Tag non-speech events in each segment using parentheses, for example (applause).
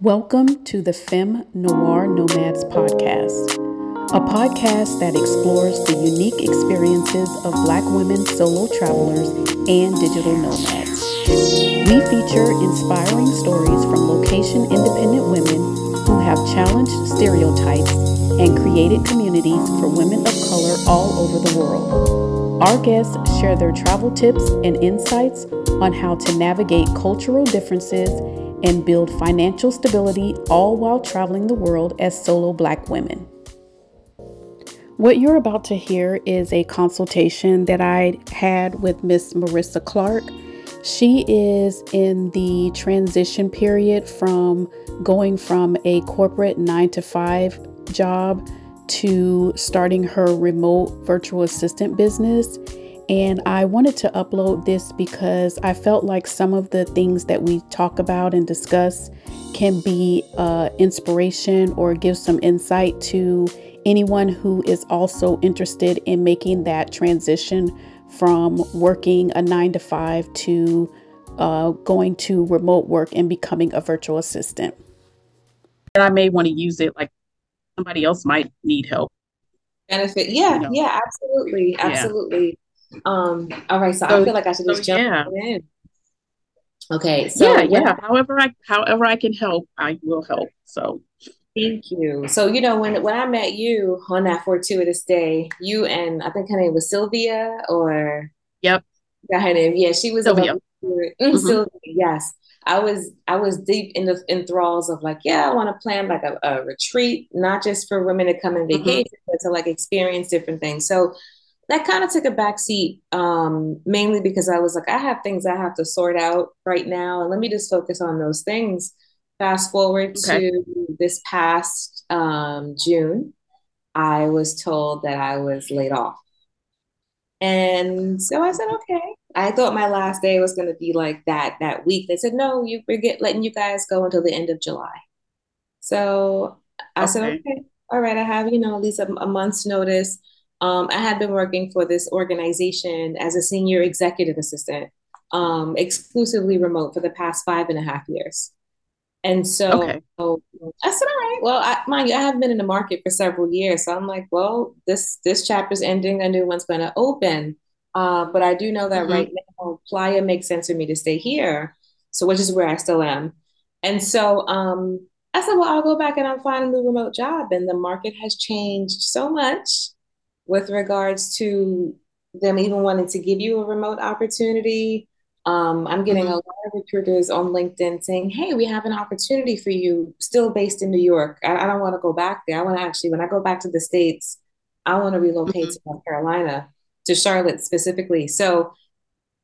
Welcome to the Femme Noir Nomads podcast, a podcast that explores the unique experiences of Black women solo travelers and digital nomads. We feature inspiring stories from location independent women who have challenged stereotypes and created communities for women of color all over the world. Our guests share their travel tips and insights on how to navigate cultural differences and build financial stability all while traveling the world as solo black women. What you're about to hear is a consultation that I had with Miss Marissa Clarke. She is in the transition period from going from a corporate nine to five job to starting her remote virtual assistant business. And I wanted to upload this because I felt like some of the things that we talk about and discuss can be uh, inspiration or give some insight to anyone who is also interested in making that transition from working a nine to five to uh, going to remote work and becoming a virtual assistant. And I may want to use it like somebody else might need help. Benefit. Yeah, you know? yeah, absolutely. Absolutely. Um, all right, so, so I feel like I should just so, jump yeah. in. Okay, so yeah, yeah. However, I however I can help, I will help. So thank you. So you know when when I met you on that fortuitous day, you and I think her name was Sylvia or yep, got her name. Yeah, she was Sylvia. Mm-hmm. Sylvia. Yes, I was I was deep in the enthralls of like, yeah, I want to plan like a, a, retreat, not just for women to come and mm-hmm. vacation, mm-hmm. but to like experience different things. So that kind of took a backseat, um, mainly because I was like, I have things I have to sort out right now, and let me just focus on those things. Fast forward okay. to this past um, June, I was told that I was laid off. And so I said, okay. I thought my last day was going to be like that that week. They said, no, you, we're get, letting you guys go until the end of July. So I okay. said, okay, all right, I have, you know, at least a, a month's notice. Um, I had been working for this organization as a senior executive assistant, um, exclusively remote for the past five and a half years. And so, okay. so I said, all right, well, I, mind you, I have been in the market for several years. So I'm like, well, this, this chapter's ending, a new one's going to open. Uh, but I do know that mm-hmm. right now, Playa makes sense for me to stay here. So, which is where I still am. And so, um, I said, well, I'll go back and I'll find a new remote job. And the market has changed so much with regards to them even wanting to give you a remote opportunity. Um, I'm getting mm-hmm. a lot of recruiters on LinkedIn saying, "Hey, we have an opportunity for you, still based in New York. I, I don't want to go back there. I want to actually, when I go back to the states, I want to relocate mm-hmm. to North Carolina, to Charlotte specifically." So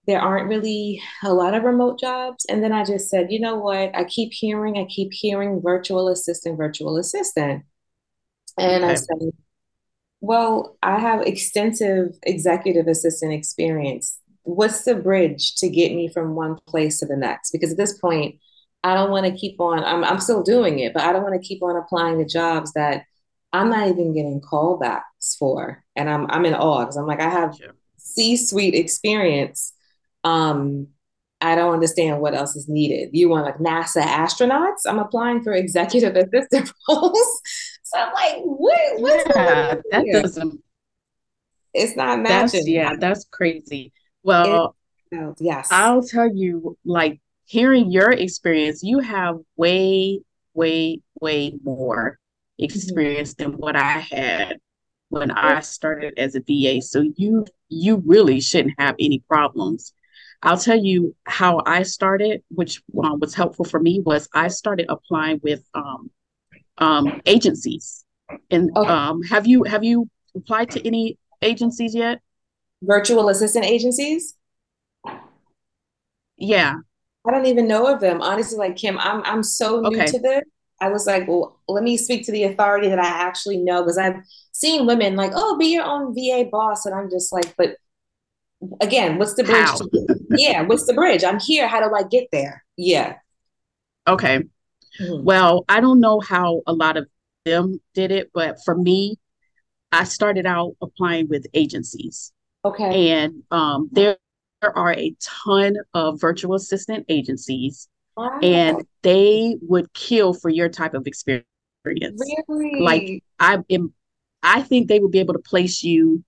there aren't really a lot of remote jobs. And then I just said, you know what? I keep hearing, I keep hearing virtual assistant, virtual assistant, and okay. I said, well, I have extensive executive assistant experience. What's the bridge to get me from one place to the next? Because at this point, I don't want to keep on, I'm, I'm still doing it, but I don't want to keep on applying to jobs that I'm not even getting callbacks for. And I'm, I'm in awe because I'm like, I have C suite experience. Um, I don't understand what else is needed. You want like NASA astronauts? I'm applying for executive (laughs) assistant roles. So I'm like, what? What's yeah, that here? doesn't. It's not matching. That's, yeah, that's crazy. Well, it, yes, I'll tell you. Like hearing your experience, you have way, way, way more experience mm-hmm. than what I had when I started as a VA. So you you really shouldn't have any problems. I'll tell you how I started, which um, was helpful for me was I started applying with um, um, agencies. And okay. um, have you have you applied to any agencies yet? Virtual assistant agencies? Yeah. I don't even know of them. Honestly, like Kim, I'm I'm so new okay. to this. I was like, well, let me speak to the authority that I actually know because I've seen women like, oh, be your own VA boss. And I'm just like, but again, what's the bridge? yeah, what's the bridge? I'm here. How do I get there? Yeah. Okay. Mm-hmm. Well, I don't know how a lot of them did it, but for me, I started out applying with agencies. Okay. And um, there are a ton of virtual assistant agencies. Wow. And they would kill for your type of experience. Really? Like I am I think they would be able to place you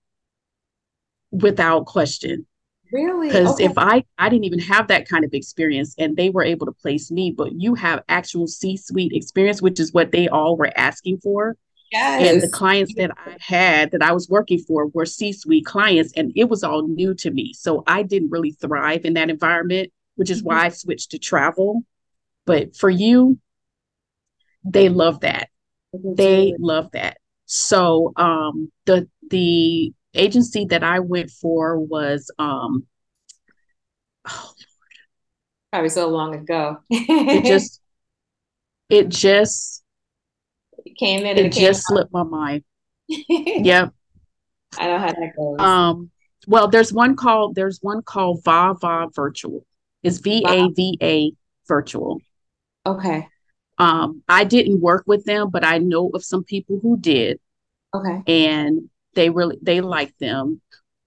without question. Really? Because okay. if I I didn't even have that kind of experience and they were able to place me, but you have actual C-suite experience, which is what they all were asking for. Yes. And the clients that I had that I was working for were C-suite clients and it was all new to me. So I didn't really thrive in that environment, which is mm-hmm. why I switched to travel. But for you, they love that. They love that. So um the the agency that I went for was um oh, probably so long ago. (sighs) it just it just it came in. It, it just out. slipped my mind. (laughs) yep. I know how that goes. Um well there's one called there's one called VaVa Virtual. It's V A V A Virtual. Okay. Um, I didn't work with them, but I know of some people who did. Okay. And they really they like them.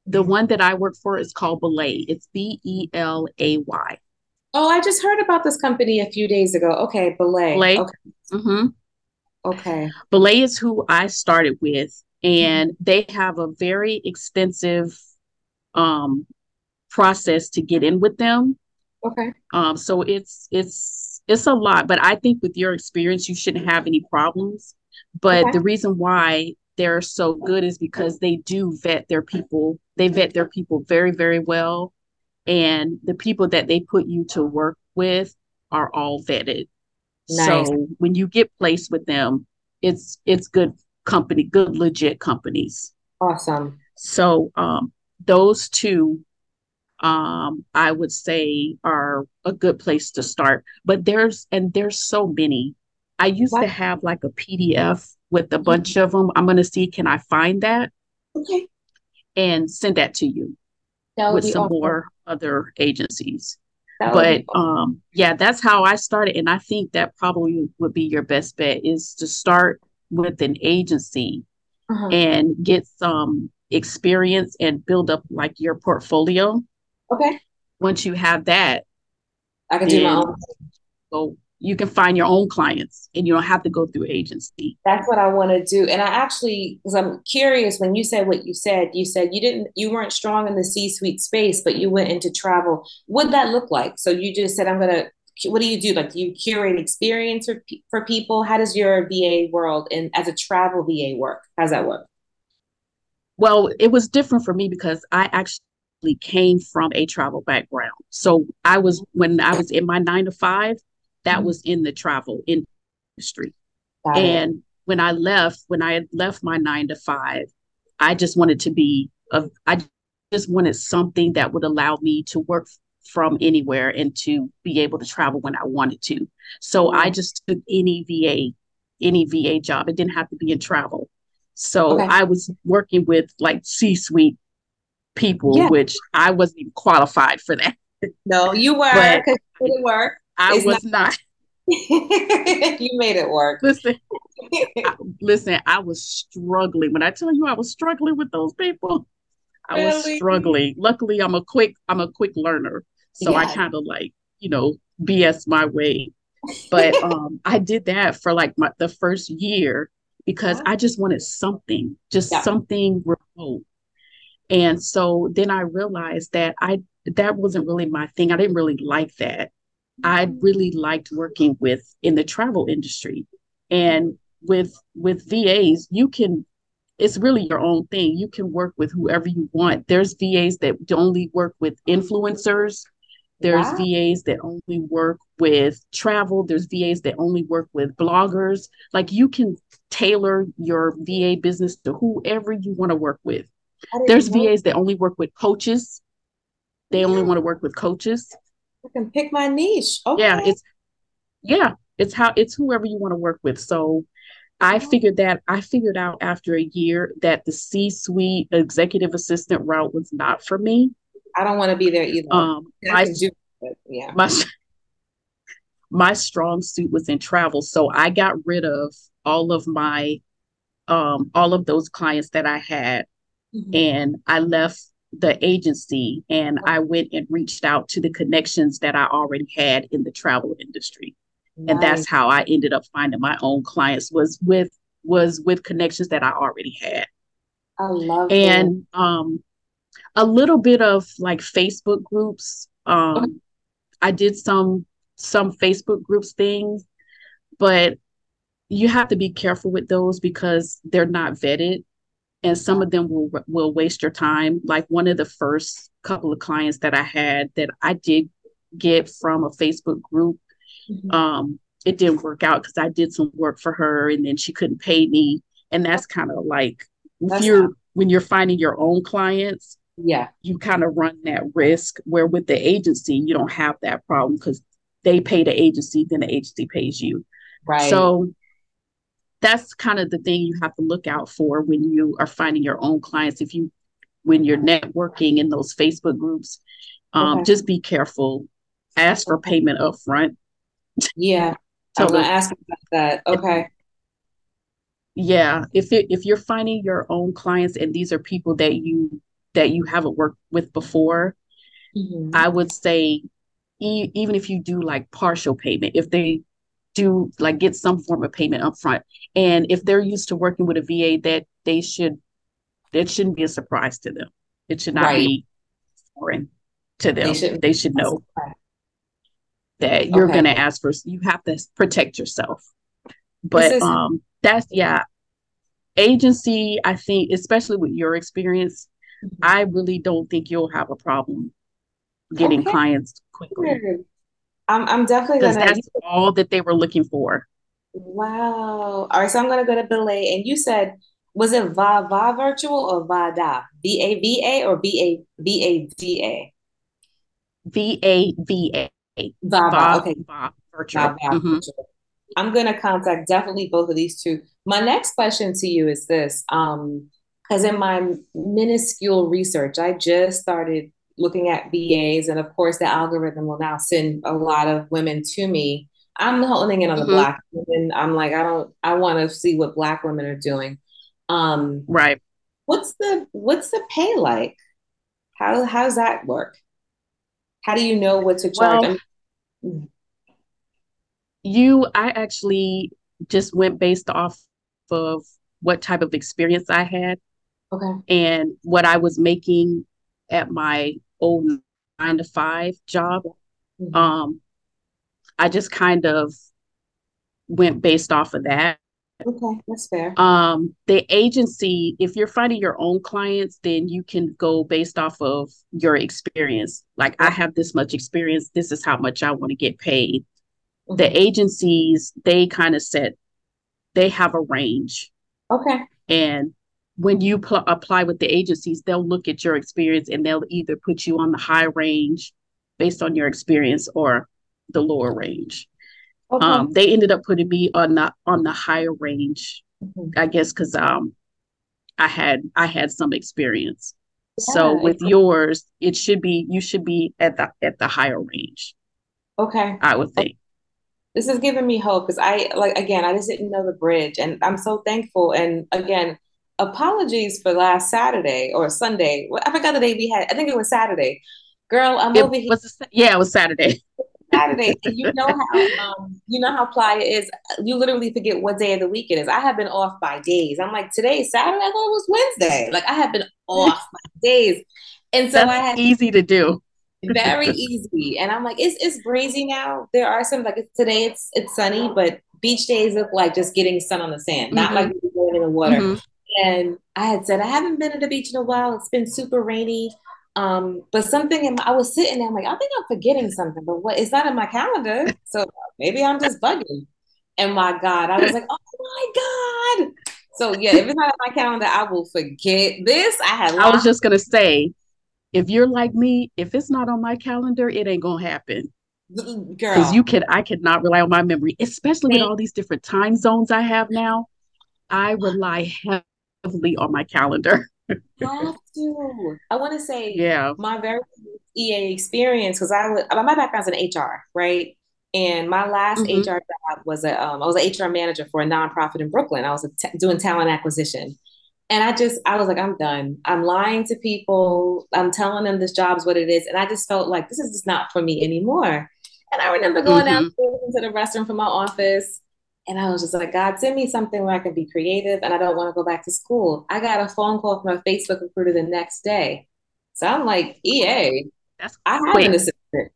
The one that I work for is called Belay. It's B E L A Y. Oh, I just heard about this company a few days ago. Okay, Belay. Belay. Okay. Mm-hmm. Okay. Belay is who I started with, and mm-hmm. they have a very extensive um process to get in with them. Okay. Um, so it's it's it's a lot, but I think with your experience, you shouldn't have any problems. But okay. the reason why they're so good is because they do vet their people. They vet their people very, very well. And the people that they put you to work with are all vetted. Nice. So when you get placed with them, it's it's good company, good legit companies. Awesome. So um those two um I would say are a good place to start. But there's and there's so many. I used what? to have like a PDF with a bunch of them. I'm going to see can I find that? Okay. And send that to you that with some awesome. more other agencies. but um yeah, that's how I started and I think that probably would be your best bet is to start with an agency uh-huh. and get some experience and build up like your portfolio. Okay. Once you have that, I can do my own. Go you can find your own clients and you don't have to go through agency. That's what I want to do. And I actually, because I'm curious, when you said what you said, you said you didn't, you weren't strong in the C suite space, but you went into travel. What that look like? So you just said, I'm going to, what do you do? Like, do you curate experience for, for people? How does your VA world and as a travel VA work? How's that work? Well, it was different for me because I actually came from a travel background. So I was, when I was in my nine to five, that mm-hmm. was in the travel industry. And when I left, when I had left my nine to five, I just wanted to be a, I just wanted something that would allow me to work from anywhere and to be able to travel when I wanted to. So mm-hmm. I just took any VA, any VA job. It didn't have to be in travel. So okay. I was working with like C-suite people, yeah. which I wasn't even qualified for that. No, you (laughs) were because you didn't work. I it's was not. not. (laughs) you made it work. Listen, I, listen. I was struggling when I tell you I was struggling with those people. I really? was struggling. Luckily, I'm a quick. I'm a quick learner, so yeah. I kind of like you know BS my way. But (laughs) um, I did that for like my the first year because I just wanted something, just yeah. something remote. And so then I realized that I that wasn't really my thing. I didn't really like that. I really liked working with in the travel industry. And with with VAs, you can it's really your own thing. You can work with whoever you want. There's VAs that only work with influencers. There's wow. VAs that only work with travel. There's VAs that only work with bloggers. Like you can tailor your VA business to whoever you want to work with. There's VAs that only work with coaches. They only want to work with coaches. I can pick my niche. Okay. Yeah, it's yeah, it's how it's whoever you want to work with. So I figured that I figured out after a year that the C-suite executive assistant route was not for me. I don't want to be there either. Um, my, do, yeah. My, my strong suit was in travel, so I got rid of all of my um all of those clients that I had, mm-hmm. and I left the agency and I went and reached out to the connections that I already had in the travel industry. Nice. And that's how I ended up finding my own clients was with was with connections that I already had. I love and that. um a little bit of like Facebook groups. Um I did some some Facebook groups things, but you have to be careful with those because they're not vetted and some of them will will waste your time. Like one of the first couple of clients that i had that i did get from a facebook group mm-hmm. um it didn't work out because i did some work for her and then she couldn't pay me. And that's kind of like if you're not- when you're finding your own clients yeah. you kind of run that risk where with the agency you don't have that problem because they pay the agency then the agency pays you. Right. So that's kind of the thing you have to look out for when you are finding your own clients. If you, when you're networking in those Facebook groups, um, okay. just be careful. Ask for payment up front. Yeah, (laughs) so I'm gonna ask about that. Okay. Yeah, if it, if you're finding your own clients and these are people that you that you haven't worked with before, mm-hmm. I would say e- even if you do like partial payment, if they do like get some form of payment up front. And if they're used to working with a VA, that they should it shouldn't be a surprise to them. It should not right. be foreign to them. They, they should know that you're okay. going to ask for. You have to protect yourself. But is- um, that's yeah. Agency, I think, especially with your experience, mm-hmm. I really don't think you'll have a problem getting okay. clients quickly. I'm, I'm definitely gonna. That's all that they were looking for. Wow. All right, so I'm gonna go to Belay, and you said was it Va Va virtual or Vada? V A V A or B A V A D A? V A V A. Va Va. Okay. Va virtual. Va, va, mm-hmm. virtual. I'm gonna contact definitely both of these two. My next question to you is this: um, because in my minuscule research, I just started looking at VAs, and of course, the algorithm will now send a lot of women to me. I'm honing in on the mm-hmm. black women. I'm like, I don't, I want to see what black women are doing. Um, right. What's the what's the pay like? How how does that work? How do you know what to charge? Well, you, I actually just went based off of what type of experience I had. Okay. And what I was making at my old nine to five job. Mm-hmm. Um, I just kind of went based off of that. Okay, that's fair. Um, the agency, if you're finding your own clients, then you can go based off of your experience. Like, I have this much experience, this is how much I want to get paid. Mm-hmm. The agencies, they kind of set, they have a range. Okay. And when you pl- apply with the agencies, they'll look at your experience and they'll either put you on the high range based on your experience or the lower range. Okay. Um, they ended up putting me on the on the higher range, mm-hmm. I guess, because um, I had I had some experience. Yeah, so with yours, it should be you should be at the at the higher range. Okay, I would think. This is giving me hope because I like again I just didn't know the bridge, and I'm so thankful. And again, apologies for last Saturday or Sunday. I forgot the day we had. I think it was Saturday. Girl, I'm it over here. Was a, yeah, it was Saturday. Saturday. (laughs) you know how um, you know how Playa is. You literally forget what day of the week it is. I have been off by days. I'm like, today Saturday. I thought it was Wednesday. Like I have been off (laughs) by days, and so That's I had easy to do. very (laughs) easy. And I'm like, it's it's breezy now. There are some like today it's it's sunny, but beach days look like just getting sun on the sand, mm-hmm. not like going in the water. Mm-hmm. And I had said, I haven't been at the beach in a while. It's been super rainy. Um, but something in my, I was sitting there, I'm like, I think I'm forgetting something, but what it's not in my calendar. So maybe I'm just bugging. And my God, I was like, oh my God. So yeah, if it's not in my calendar, I will forget this. I had I was just gonna say, if you're like me, if it's not on my calendar, it ain't gonna happen. Girl. Because you can I cannot rely on my memory, especially with all these different time zones I have now. I rely heavily on my calendar. (laughs) have to. I want to say, yeah, my very EA experience because I was my background's in HR, right? And my last mm-hmm. HR job was a um, I was an HR manager for a nonprofit in Brooklyn. I was t- doing talent acquisition, And I just, I was like, I'm done. I'm lying to people. I'm telling them this job's what it is. And I just felt like this is just not for me anymore. And I remember going mm-hmm. downstairs into the restroom from my office. And I was just like, God, send me something where I can be creative and I don't want to go back to school. I got a phone call from a Facebook recruiter the next day. So I'm like, EA, That's I have an assistant.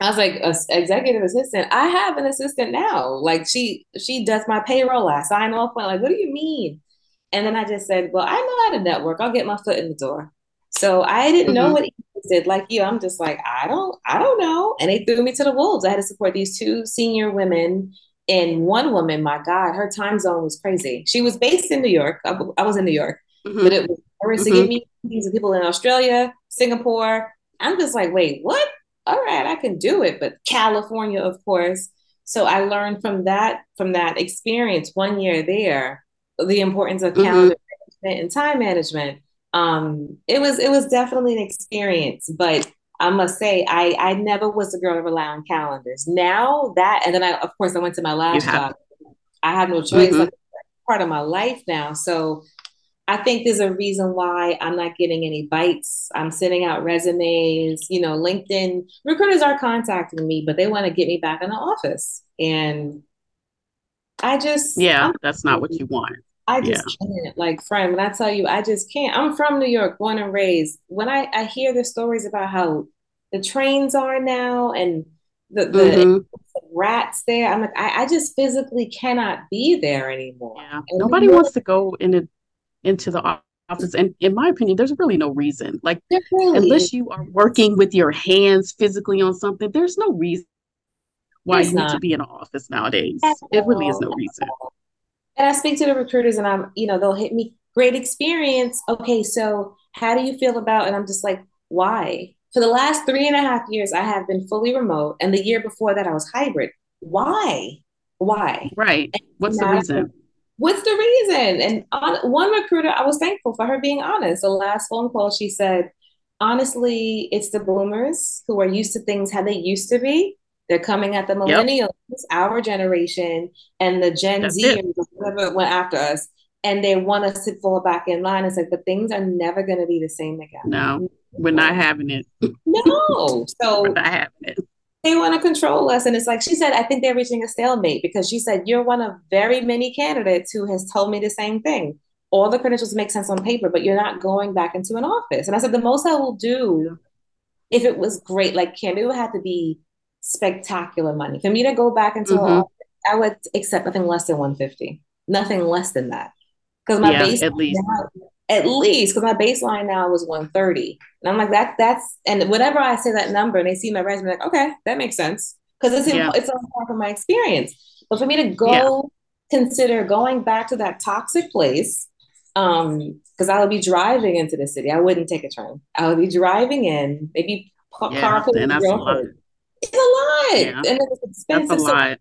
I was like, executive assistant. I have an assistant now. Like she she does my payroll. I sign off on. Like, what do you mean? And then I just said, well, I know how to network. I'll get my foot in the door. So I didn't mm-hmm. know what he did. Like you, I'm just like, I don't, I don't know. And they threw me to the wolves. I had to support these two senior women. And one woman, my God, her time zone was crazy. She was based in New York. I, I was in New York, mm-hmm. but it was to give me these people in Australia, Singapore. I'm just like, wait, what? All right, I can do it. But California, of course. So I learned from that, from that experience one year there, the importance of mm-hmm. calendar management and time management. Um, it was it was definitely an experience, but I must say I I never was a girl to rely on calendars. Now that and then I of course I went to my last job. I had no choice. Mm-hmm. Part of my life now. So I think there's a reason why I'm not getting any bites. I'm sending out resumes, you know, LinkedIn recruiters are contacting me, but they want to get me back in the office. And I just Yeah, I'm, that's not what you want. I just yeah. can't. Like, friend, when I tell you, I just can't. I'm from New York, born and raised. When I, I hear the stories about how the trains are now and the, the mm-hmm. rats there, I'm like, I, I just physically cannot be there anymore. Yeah. Nobody wants to go into into the office. And in my opinion, there's really no reason. Like, really unless is. you are working with your hands physically on something, there's no reason why you not. need to be in an office nowadays. It really is no reason. And I speak to the recruiters and I'm, you know, they'll hit me, great experience. Okay, so how do you feel about, and I'm just like, why? For the last three and a half years, I have been fully remote. And the year before that, I was hybrid. Why? Why? Right. What's the reason? What's the reason? And on one recruiter, I was thankful for her being honest. The last phone call, she said, honestly, it's the boomers who are used to things how they used to be. They're coming at the millennials, yep. our generation, and the Gen That's Z, whatever went after us, and they want us to fall back in line. It's like, but things are never going to be the same again. No, we're not having it. no, (laughs) so we're not having it. They want to control us, and it's like she said. I think they're reaching a stalemate because she said you're one of very many candidates who has told me the same thing. All the credentials make sense on paper, but you're not going back into an office. And I said the most I will do, if it was great, like would have to be spectacular money. For me to go back into mm-hmm. I would accept nothing less than 150. Nothing less than that. Because my yeah, base at least now, at least because my baseline now was 130. And I'm like, that that's and whenever I say that number and they see my resume, like, okay, that makes sense. Because it's yeah. it's on top of my experience. But for me to go yeah. consider going back to that toxic place, um, because I would be driving into the city. I wouldn't take a train. I would be driving in, maybe yeah, car that's a lot. It's a lot. Yeah. And it's expensive. That's a lot.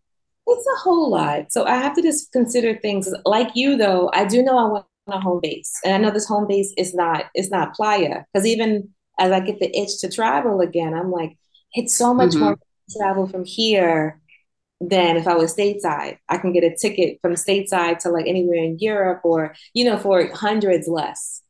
it's a whole lot. So I have to just consider things like you though. I do know I want a home base. And I know this home base is not it's not playa. Because even as I get the itch to travel again, I'm like, it's so much mm-hmm. more travel from here than if I was stateside. I can get a ticket from stateside to like anywhere in Europe or, you know, for hundreds less.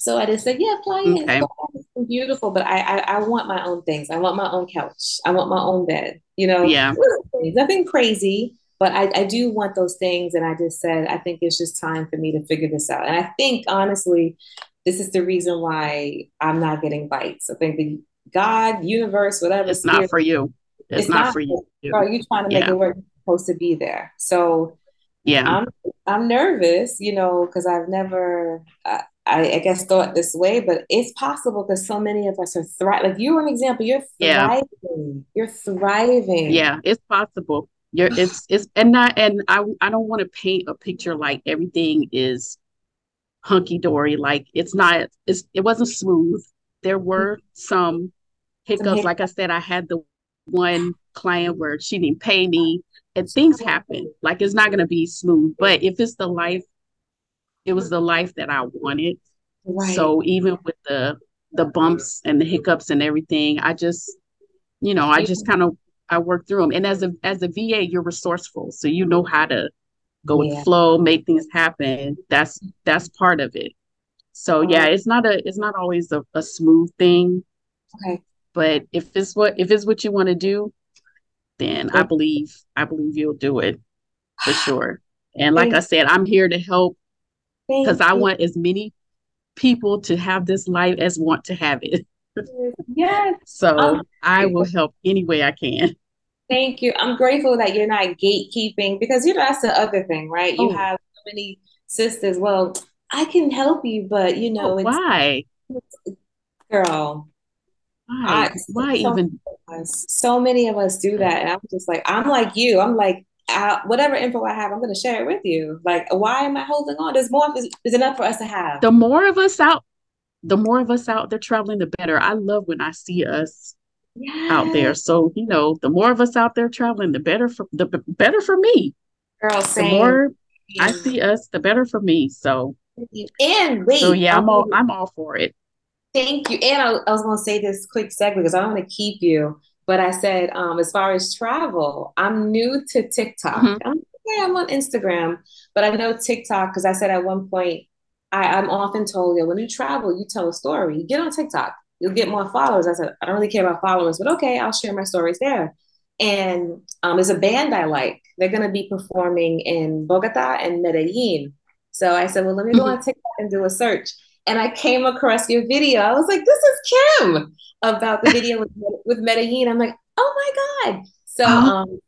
So I just said, yeah, play okay. it. beautiful, but I, I, I want my own things. I want my own couch. I want my own bed. You know, yeah, (laughs) nothing crazy, but I, I do want those things. And I just said, I think it's just time for me to figure this out. And I think honestly, this is the reason why I'm not getting bites. I think the God, universe, whatever. It's not for you. It's, it's not, not, for you. Bro, you trying to make yeah. it work. You're supposed to be there. So yeah, I'm I'm nervous, you know, because I've never. Uh, I, I, guess thought this way, but it's possible because so many of us are thriving. Like you're an example. You're thriving. Yeah. You're thriving. Yeah, it's possible. You're (sighs) it's it's and not and I I don't want to paint a picture like everything is hunky dory. Like it's not. It's it wasn't smooth. There were mm-hmm. some hiccups. Like I said, I had the one (gasps) client where she didn't pay me, and things happen. Like it's not gonna be smooth. But if it's the life it was the life that I wanted. Right. So even with the the bumps and the hiccups and everything, I just, you know, I just kind of I work through them. And as a as a VA, you're resourceful, so you know how to go yeah. with flow, make things happen. That's that's part of it. So yeah, it's not a it's not always a, a smooth thing. Okay. But if it's what if it's what you want to do, then I believe I believe you'll do it for (sighs) sure. And like I said, I'm here to help because I want as many people to have this life as want to have it. Yes. (laughs) so um, I will help any way I can. Thank you. I'm grateful that you're not gatekeeping because you know that's the other thing, right? You oh. have so many sisters. Well, I can help you, but you know, oh, why? Girl. Why? I, why so even? So many of us do that, and I'm just like, I'm like you. I'm like, uh, whatever info I have, I'm going to share it with you. Like, why am I holding on? There's more. There's enough for us to have. The more of us out, the more of us out there traveling, the better. I love when I see us yes. out there. So you know, the more of us out there traveling, the better for the better for me. Girl, same. The more I see us, the better for me. So and wait, so yeah, I'm all I'm all for it. Thank you. And I, I was going to say this quick segue because I don't want to keep you. But I said, um, as far as travel, I'm new to TikTok. Mm-hmm. I'm, yeah, I'm on Instagram, but I know TikTok because I said at one point, I, I'm often told, that when you travel, you tell a story. You get on TikTok, you'll get more followers. I said, I don't really care about followers, but okay, I'll share my stories there. And um, there's a band I like. They're going to be performing in Bogota and Medellin. So I said, well, let me go mm-hmm. on TikTok and do a search. And I came across your video. I was like, this is Kim about the video with, with Medellin. I'm like, oh my God. So, uh-huh. um,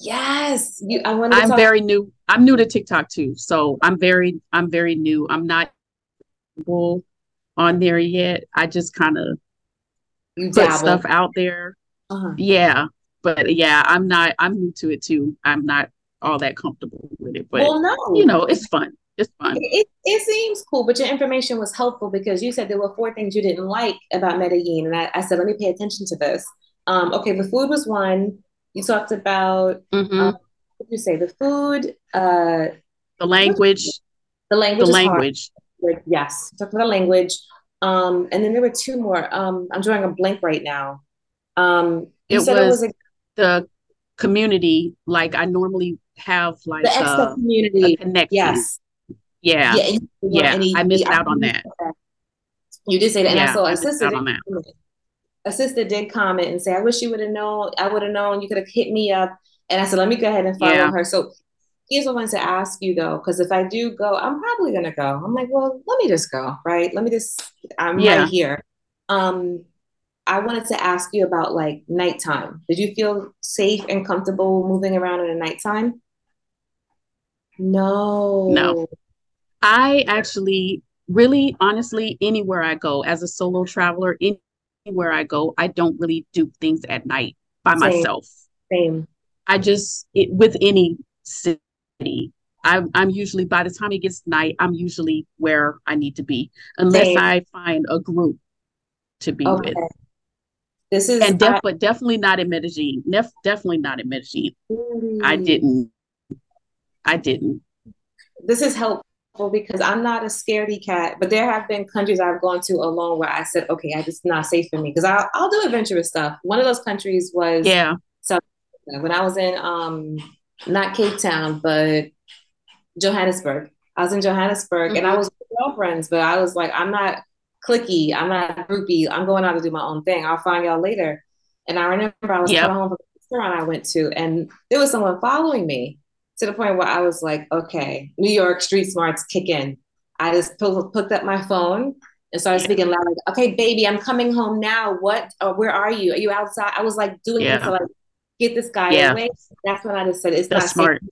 yes, you, I want I'm talk- very new. I'm new to TikTok too. So I'm very, I'm very new. I'm not on there yet. I just kind of put stuff out there. Uh-huh. Yeah. But yeah, I'm not, I'm new to it too. I'm not all that comfortable with it. But well, no. you know, it's fun. It's fun. It, it seems cool, but your information was helpful because you said there were four things you didn't like about Medellin. And I, I said, let me pay attention to this. Um, okay, the food was one. You talked about, mm-hmm. um, what did you say? The food, uh, the language. The language. The language. Hard. Yes, talked about the language. Um, and then there were two more. Um, I'm drawing a blank right now. Um, it was, it was a- the community. Like I normally have like the extra community connection. Yes. Yeah. Yeah. yeah. I missed out on that. You did say that. Yeah, and I saw a sister. A sister did comment and say, I wish you would have known, I would have known you could have hit me up. And I said, let me go ahead and follow yeah. her. So here's what I wanted to ask you though, because if I do go, I'm probably gonna go. I'm like, well, let me just go, right? Let me just I'm yeah. right here. Um, I wanted to ask you about like nighttime. Did you feel safe and comfortable moving around in the nighttime? No. No. I actually really honestly anywhere I go as a solo traveler, anywhere I go, I don't really do things at night by Same. myself. Same. I just it, with any city. I, I'm usually by the time it gets night, I'm usually where I need to be, unless Same. I find a group to be okay. with. This is and def- I, but definitely not in Medellin. Nef- definitely not in Medellin. Mm. I didn't. I didn't. This is helpful because I'm not a scaredy cat, but there have been countries I've gone to alone where I said, okay, I just not safe for me because I'll, I'll do adventurous stuff. One of those countries was yeah. So when I was in um not Cape Town, but Johannesburg. I was in Johannesburg mm-hmm. and I mm-hmm. was with girlfriends, but I was like, I'm not clicky, I'm not groupie. I'm going out to do my own thing. I'll find y'all later. And I remember I was yep. home from the restaurant I went to, and there was someone following me to the point where I was like, okay, New York street smarts kick in. I just picked up my phone and started speaking loud, like, okay, baby, I'm coming home now. What, or where are you? Are you outside? I was like doing yeah. it to like get this guy yeah. away. That's what I just said. It's That's not smart.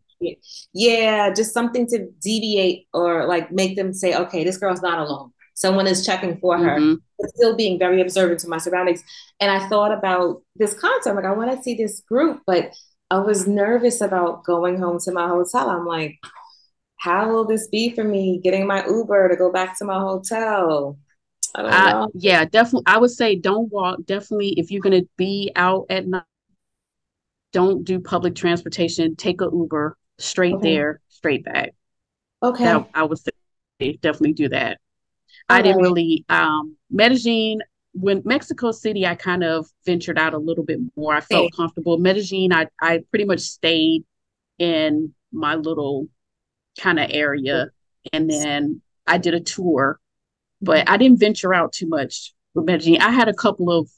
Yeah, just something to deviate or like make them say, okay, this girl's not alone. Someone is checking for her, mm-hmm. but still being very observant to my surroundings. And I thought about this concert. like, I want to see this group, but I was nervous about going home to my hotel. I'm like, how will this be for me getting my Uber to go back to my hotel? I don't know. Uh, yeah, definitely. I would say don't walk. Definitely, if you're going to be out at night, don't do public transportation. Take a Uber straight okay. there, straight back. Okay. That, I would say definitely do that. I didn't really um Medellin when Mexico City, I kind of ventured out a little bit more. I felt comfortable. Medellin, I, I pretty much stayed in my little kind of area and then I did a tour, but I didn't venture out too much with Medellin. I had a couple of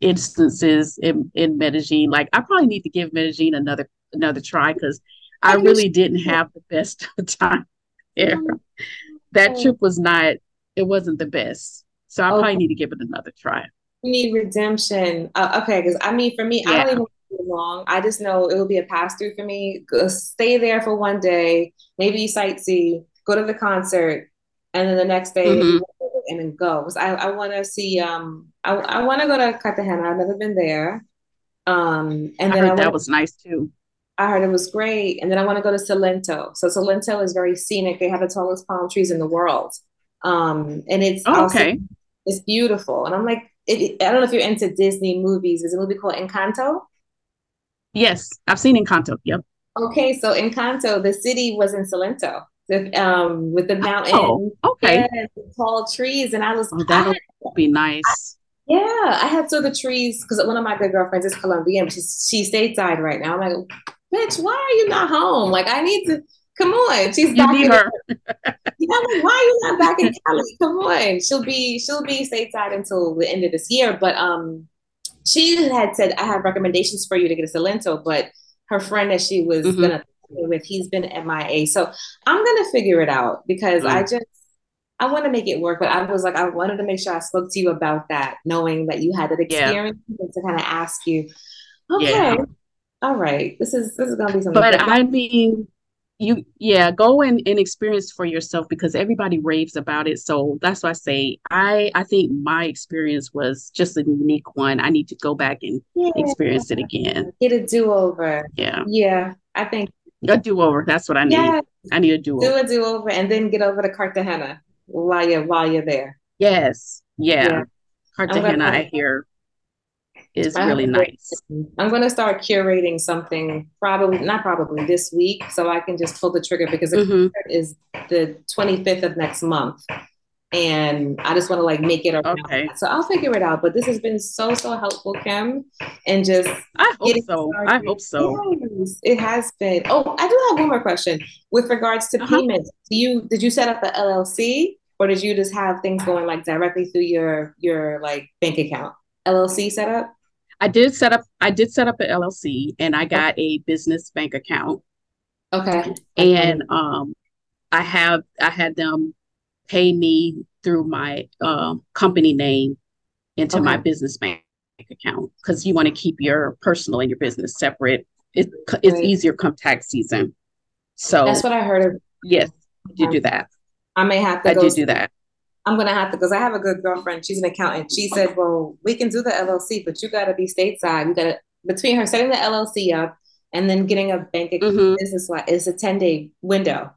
instances in, in Medellin. Like I probably need to give Medellin another another try because I really didn't have the best (laughs) time there. That trip was not it wasn't the best. So I okay. probably need to give it another try. You need redemption. Uh, okay, because I mean for me, yeah. I don't even long. I just know it will be a pass through for me. Go, stay there for one day, maybe sightsee, go to the concert, and then the next day mm-hmm. and then go. Because I, I want to see um I, I want to go to Cartagena. I've never been there. Um and I then I that was nice too. I heard it was great. And then I want to go to Salento. So Salento is very scenic. They have the tallest palm trees in the world. Um and it's oh, okay. It's beautiful. And I'm like, it, I don't know if you're into Disney movies. There's a movie called Encanto. Yes, I've seen Encanto. Yep. Okay, so Encanto, the city was in Salento. The, um, with the mountain, oh, okay, tall trees, and I was oh, that would be nice. I, yeah, I had to the trees because one of my good girlfriends is Colombian. She's she's stateside right now. I'm like, bitch, why are you not home? Like, I need to come on. She's you back in, her. yeah, like, why are you not back in (laughs) Cali? Come on. She'll be she'll be stateside until the end of this year. But um, she had said, I have recommendations for you to get a Salento, but her friend that she was mm-hmm. gonna with, he's been MIA. So I'm gonna figure it out because mm-hmm. I just I want to make it work. But I was like, I wanted to make sure I spoke to you about that, knowing that you had that experience yeah. to kind of ask you, okay, yeah. all right, this is this is gonna be something. But I mean, you yeah go and, and experience for yourself because everybody raves about it. So that's why i say i i think my experience was just a unique one. I need to go back and yeah. experience it again. Get a do-over. Yeah. Yeah i think a do-over that's what i need. Yeah. i need a do-over. Do a do-over and then get over to cartagena while you're while you're there. Yes. Yeah, yeah. cartagena i hear is really nice. I'm going to start curating something probably not probably this week, so I can just pull the trigger because the mm-hmm. is the 25th of next month, and I just want to like make it around. Okay. So I'll figure it out. But this has been so so helpful, Kim, and just I hope so. Started. I hope so. Yes, it has been. Oh, I do have one more question with regards to uh-huh. payments. Do you did you set up the LLC? Or did you just have things going like directly through your your like bank account? LLC set up? I did set up I did set up an LLC and I got a business bank account. Okay. And um I have I had them pay me through my um, company name into okay. my business bank account because you want to keep your personal and your business separate. It, it's right. easier come tax season. So that's what I heard. Of. Yes, you do that. I may have to. I did do that. I'm gonna have to because I have a good girlfriend. She's an accountant. She said, "Well, we can do the LLC, but you got to be stateside. You got to between her setting the LLC up and then getting a bank account mm-hmm. business like it's a 10 day window.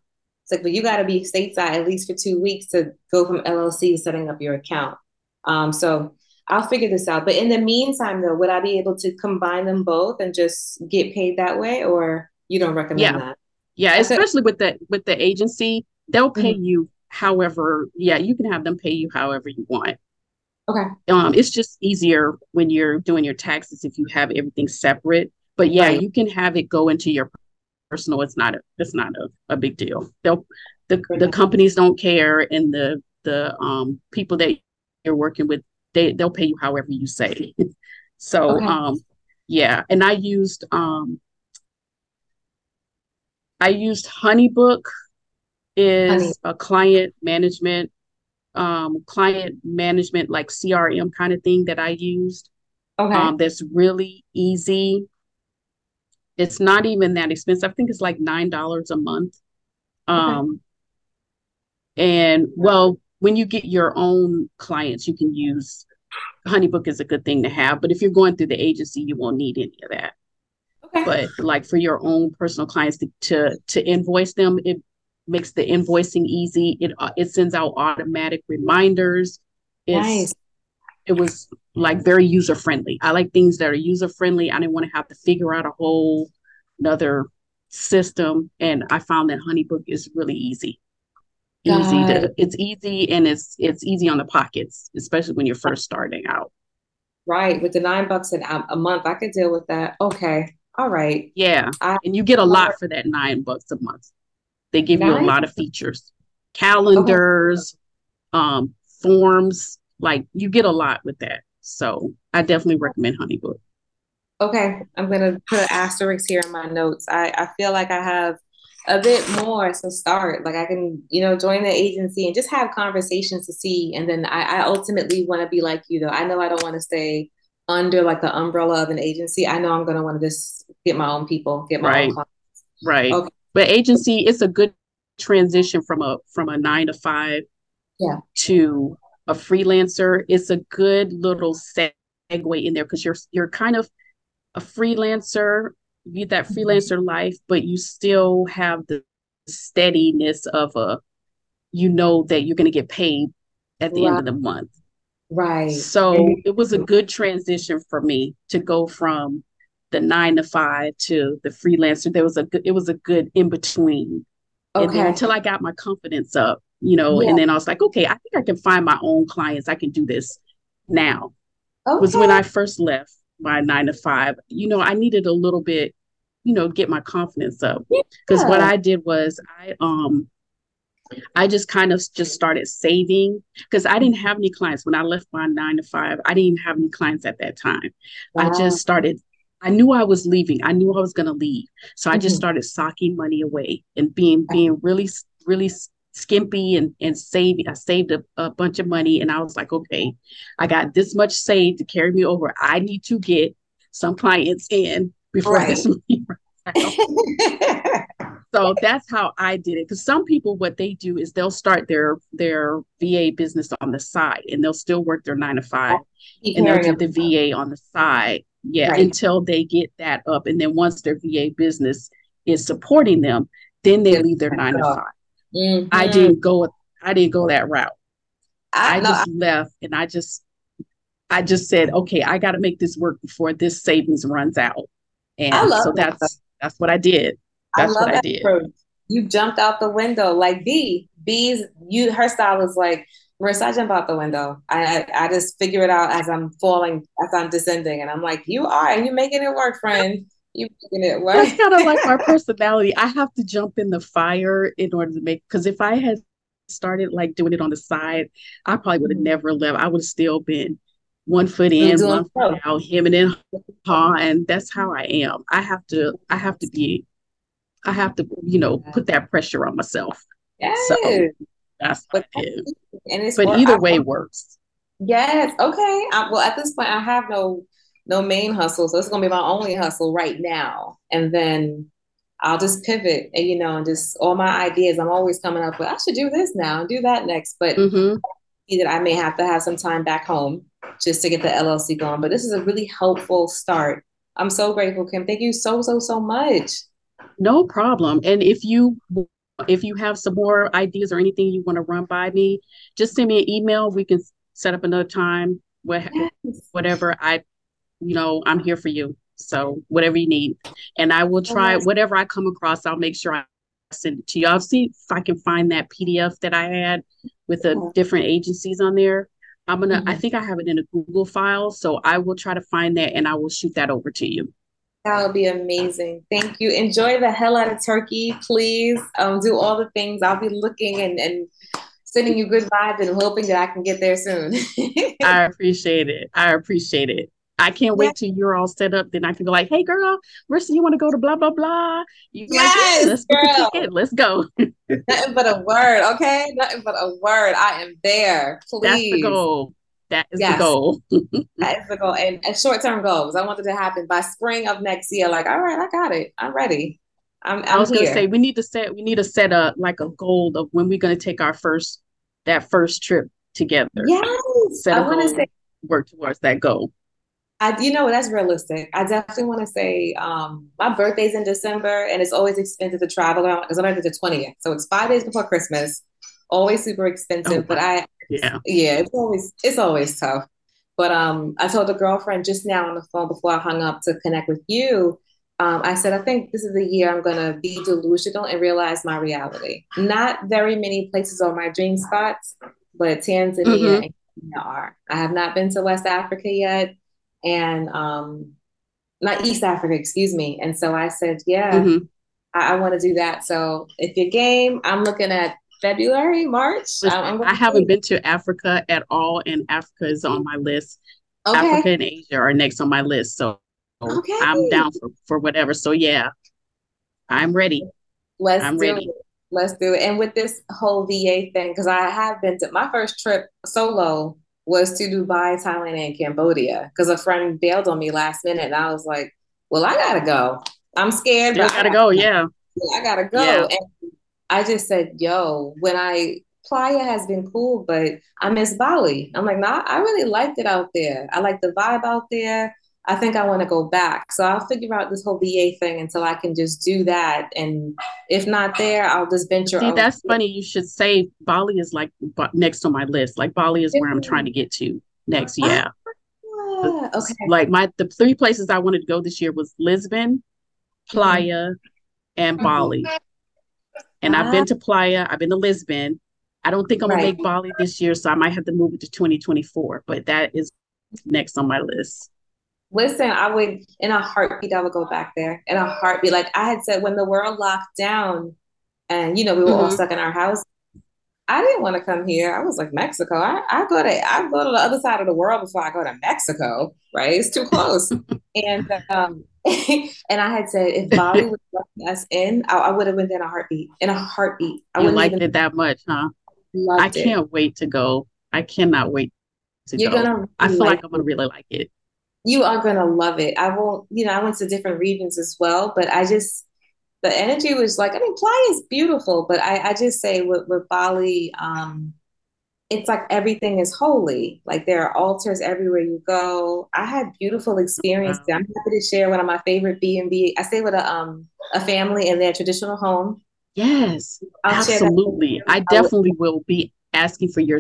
It's like, but you got to be stateside at least for two weeks to go from LLC setting up your account. Um, so I'll figure this out. But in the meantime, though, would I be able to combine them both and just get paid that way, or you don't recommend yeah. that? Yeah, especially with the with the agency, they'll pay mm-hmm. you however, yeah, you can have them pay you however you want. Okay. Um, it's just easier when you're doing your taxes if you have everything separate. But yeah, right. you can have it go into your personal. It's not a it's not a, a big deal. They'll the the companies don't care and the the um people that you're working with they they'll pay you however you say. (laughs) so okay. um yeah, and I used um I used HoneyBook is Honey. a client management um, client management like crm kind of thing that i used okay. um, that's really easy it's not even that expensive i think it's like nine dollars a month um, okay. and well when you get your own clients you can use HoneyBook is a good thing to have but if you're going through the agency you won't need any of that okay. but like for your own personal clients to, to to invoice them it makes the invoicing easy. It uh, it sends out automatic reminders. It's, nice. It was like very user friendly. I like things that are user friendly. I didn't want to have to figure out a whole another system, and I found that HoneyBook is really easy. God. Easy to it's easy and it's it's easy on the pockets, especially when you're first starting out. Right, with the nine bucks a month, I could deal with that. Okay, All right. Yeah. I, and you get a lot for that nine bucks a month. They give nine? you a lot of features, calendars, okay. um, forms. Like you get a lot with that. So I definitely recommend HoneyBook. Okay. I'm gonna put an asterisk here in my notes. I, I feel like I have a bit more to start. Like I can, you know, join the agency and just have conversations to see. And then I, I ultimately want to be like you though. I know I don't want to stay under like the umbrella of an agency. I know I'm gonna want to just get my own people, get my right. own clients. Right. Okay. But agency, it's a good transition from a from a nine to five yeah. to a freelancer. It's a good little segue in there because you're you're kind of a freelancer you that mm-hmm. freelancer life, but you still have the steadiness of a, you know that you're going to get paid at the right. end of the month. Right. So it was a good transition for me to go from the nine to five to the freelancer. There was a good, it was a good in between. Okay. Until I got my confidence up, you know, yeah. and then I was like, okay, I think I can find my own clients. I can do this now. Okay. Was when I first left my nine to five. You know, I needed a little bit you know, get my confidence up. Because yeah. what I did was I um I just kind of just started saving because I didn't have any clients when I left my nine to five. I didn't have any clients at that time. Wow. I just started. I knew I was leaving. I knew I was going to leave, so mm-hmm. I just mm-hmm. started socking money away and being being really really skimpy and and saving. I saved a, a bunch of money, and I was like, okay, I got this much saved to carry me over. I need to get some clients in before right. this movie (laughs) so that's how I did it. Because some people, what they do is they'll start their their VA business on the side, and they'll still work their nine to five, and they'll do the VA on the side, yeah, right. until they get that up, and then once their VA business is supporting them, then they leave their nine to 5 mm-hmm. I didn't go. I didn't go that route. I, I just I, left, and I just I just said, okay, I got to make this work before this savings runs out. And so that's that. that's what I did. That's I what I did. Approach. You jumped out the window like B. B's you her style is like Marissa, I jump out the window. I, I, I just figure it out as I'm falling, as I'm descending, and I'm like, "You are, and you're making it work, friend. You making it work." That's kind of like my (laughs) personality. I have to jump in the fire in order to make. Because if I had started like doing it on the side, I probably would have mm-hmm. never left. I would have still been one foot in, one foot out, him and then haw, and that's how I am. I have to, I have to be, I have to, you know, put that pressure on myself. Yes. So that's what it is. And it's but either way works. Yes. Okay. I, well, at this point, I have no no main hustle, so it's gonna be my only hustle right now, and then I'll just pivot and you know, and just all my ideas. I'm always coming up with I should do this now and do that next, but mm-hmm. that I may have to have some time back home just to get the LLC going. But this is a really helpful start. I'm so grateful, Kim. Thank you so, so, so much. No problem. And if you if you have some more ideas or anything you want to run by me, just send me an email. We can set up another time. Whatever I, you know, I'm here for you. So whatever you need, and I will try whatever I come across. I'll make sure I send it to you. I'll see if I can find that PDF that I had with the different agencies on there. I'm gonna. Mm-hmm. I think I have it in a Google file, so I will try to find that and I will shoot that over to you. That would be amazing. Thank you. Enjoy the hell out of Turkey, please. Um, do all the things. I'll be looking and and sending you good vibes and hoping that I can get there soon. (laughs) I appreciate it. I appreciate it. I can't wait till you're all set up. Then I can be like, hey girl, Marissa, you want to go to blah blah blah? You yes, like, let's girl. Let's go. (laughs) Nothing but a word, okay? Nothing but a word. I am there. Please. That's the goal. That is yes. the goal. (laughs) that is the goal. And, and short term goals. I want it to happen by spring of next year. Like, all right, I got it. I'm ready. I'm, I'm i was here. gonna say we need to set we need to set a like a goal of when we're gonna take our first that first trip together. Yes. Set want to say work towards that goal. I, you know, that's realistic. I definitely want to say um, my birthday's in December, and it's always expensive to travel around because I'm the 20th, so it's five days before Christmas. Always super expensive, oh, but I, yeah, yeah, it's always it's always tough. But um, I told a girlfriend just now on the phone before I hung up to connect with you. Um, I said, I think this is the year I'm going to be delusional and realize my reality. Not very many places are my dream spots, but Tanzania mm-hmm. and Kenya are. I have not been to West Africa yet. And um, not East Africa, excuse me. And so I said, yeah, mm-hmm. I, I want to do that. So if you're game, I'm looking at February, March. Listen, I haven't been to Africa at all, and Africa is on my list. Okay. Africa and Asia are next on my list. So okay. I'm down for, for whatever. So yeah, I'm ready. Let's I'm do ready. it. Let's do it. And with this whole VA thing, because I have been to my first trip solo was to Dubai, Thailand, and Cambodia. Because a friend bailed on me last minute, and I was like, "Well, I gotta go. I'm scared, but I gotta go. Yeah, I gotta go." Yeah. And I just said, "Yo, when I Playa has been cool, but I miss Bali. I'm like, nah, I really liked it out there. I like the vibe out there. I think I want to go back. So I'll figure out this whole VA thing until I can just do that. And if not there, I'll just venture. See, that's funny. You should say Bali is like next on my list. Like Bali is where I'm trying to get to next. Ah, yeah. okay. Like my the three places I wanted to go this year was Lisbon, Playa, and mm-hmm. Bali. And I've been ah. to Playa. I've been to Lisbon. I don't think I'm gonna make Bali this year, so I might have to move it to 2024. But that is next on my list. Listen, I would in a heartbeat. I would go back there in a heartbeat. Like I had said, when the world locked down, and you know we were mm-hmm. all stuck in our house. I didn't want to come here. I was like Mexico. I, I go to I go to the other side of the world before I go to Mexico. Right? It's too close. (laughs) and um, (laughs) and I had said if Bali would let us in, I, I would have went in a heartbeat. In a heartbeat. I you liked it that much, huh? I can't it. wait to go. I cannot wait to You're go. Gonna really I feel like, like I'm gonna really like it. You are gonna love it. I won't, you know, I went to different regions as well, but I just the energy was like, I mean, Playa is beautiful, but I, I just say with, with Bali, um, it's like everything is holy. Like there are altars everywhere you go. I had beautiful experiences. I'm happy to share one of my favorite B and B. I stay with a um a family in their traditional home, Yes, I'll absolutely. I definitely will be asking for your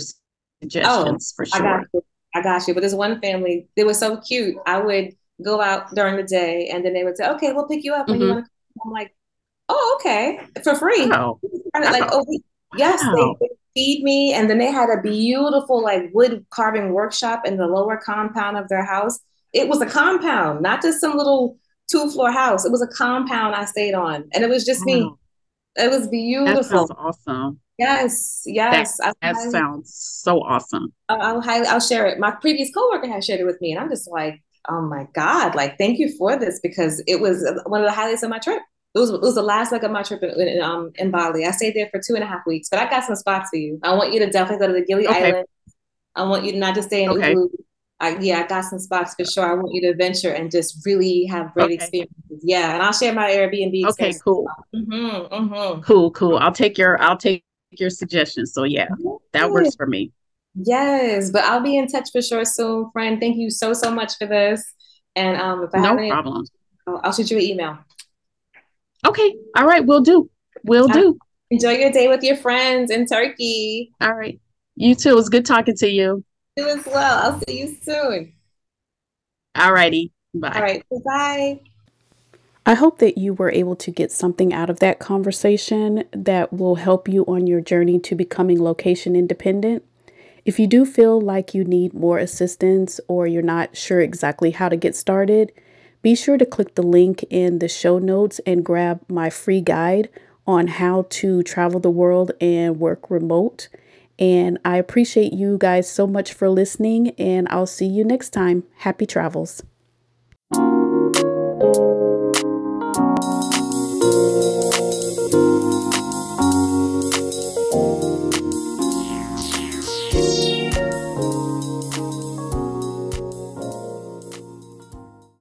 suggestions oh, for sure. I got, you. I got you. But this one family, they were so cute. I would go out during the day and then they would say, okay, we'll pick you up when mm-hmm. you want to I'm like, oh, okay, for free. Wow. Like, oh, yes, wow. they feed me. And then they had a beautiful like wood carving workshop in the lower compound of their house. It was a compound, not just some little two floor house. It was a compound I stayed on. And it was just wow. me it was beautiful. That sounds awesome. Yes, yes. That, that highly, sounds so awesome. I'll, I'll, I'll share it. My previous coworker had shared it with me, and I'm just like, oh my god! Like, thank you for this because it was one of the highlights of my trip. It was, it was the last leg of my trip in, in, um, in Bali. I stayed there for two and a half weeks, but I got some spots for you. I want you to definitely go to the Gili okay. Island. I want you to not just stay in okay. Ubud. I, yeah, I got some spots for sure. I want you to venture and just really have great okay. experiences. Yeah, and I'll share my Airbnb. Okay, cool. Mm-hmm, mm-hmm. Cool, cool. I'll take your I'll take your suggestions. So yeah, that works for me. Yes, but I'll be in touch for sure soon, friend. Thank you so so much for this. And um, if I no have any, problem, I'll, I'll shoot you an email. Okay. All right. We'll do. We'll do. Uh, enjoy your day with your friends in Turkey. All right. You too. It was good talking to you. You as well. I'll see you soon. All righty. Bye. All right. Bye. I hope that you were able to get something out of that conversation that will help you on your journey to becoming location independent. If you do feel like you need more assistance or you're not sure exactly how to get started, be sure to click the link in the show notes and grab my free guide on how to travel the world and work remote. And I appreciate you guys so much for listening, and I'll see you next time. Happy travels.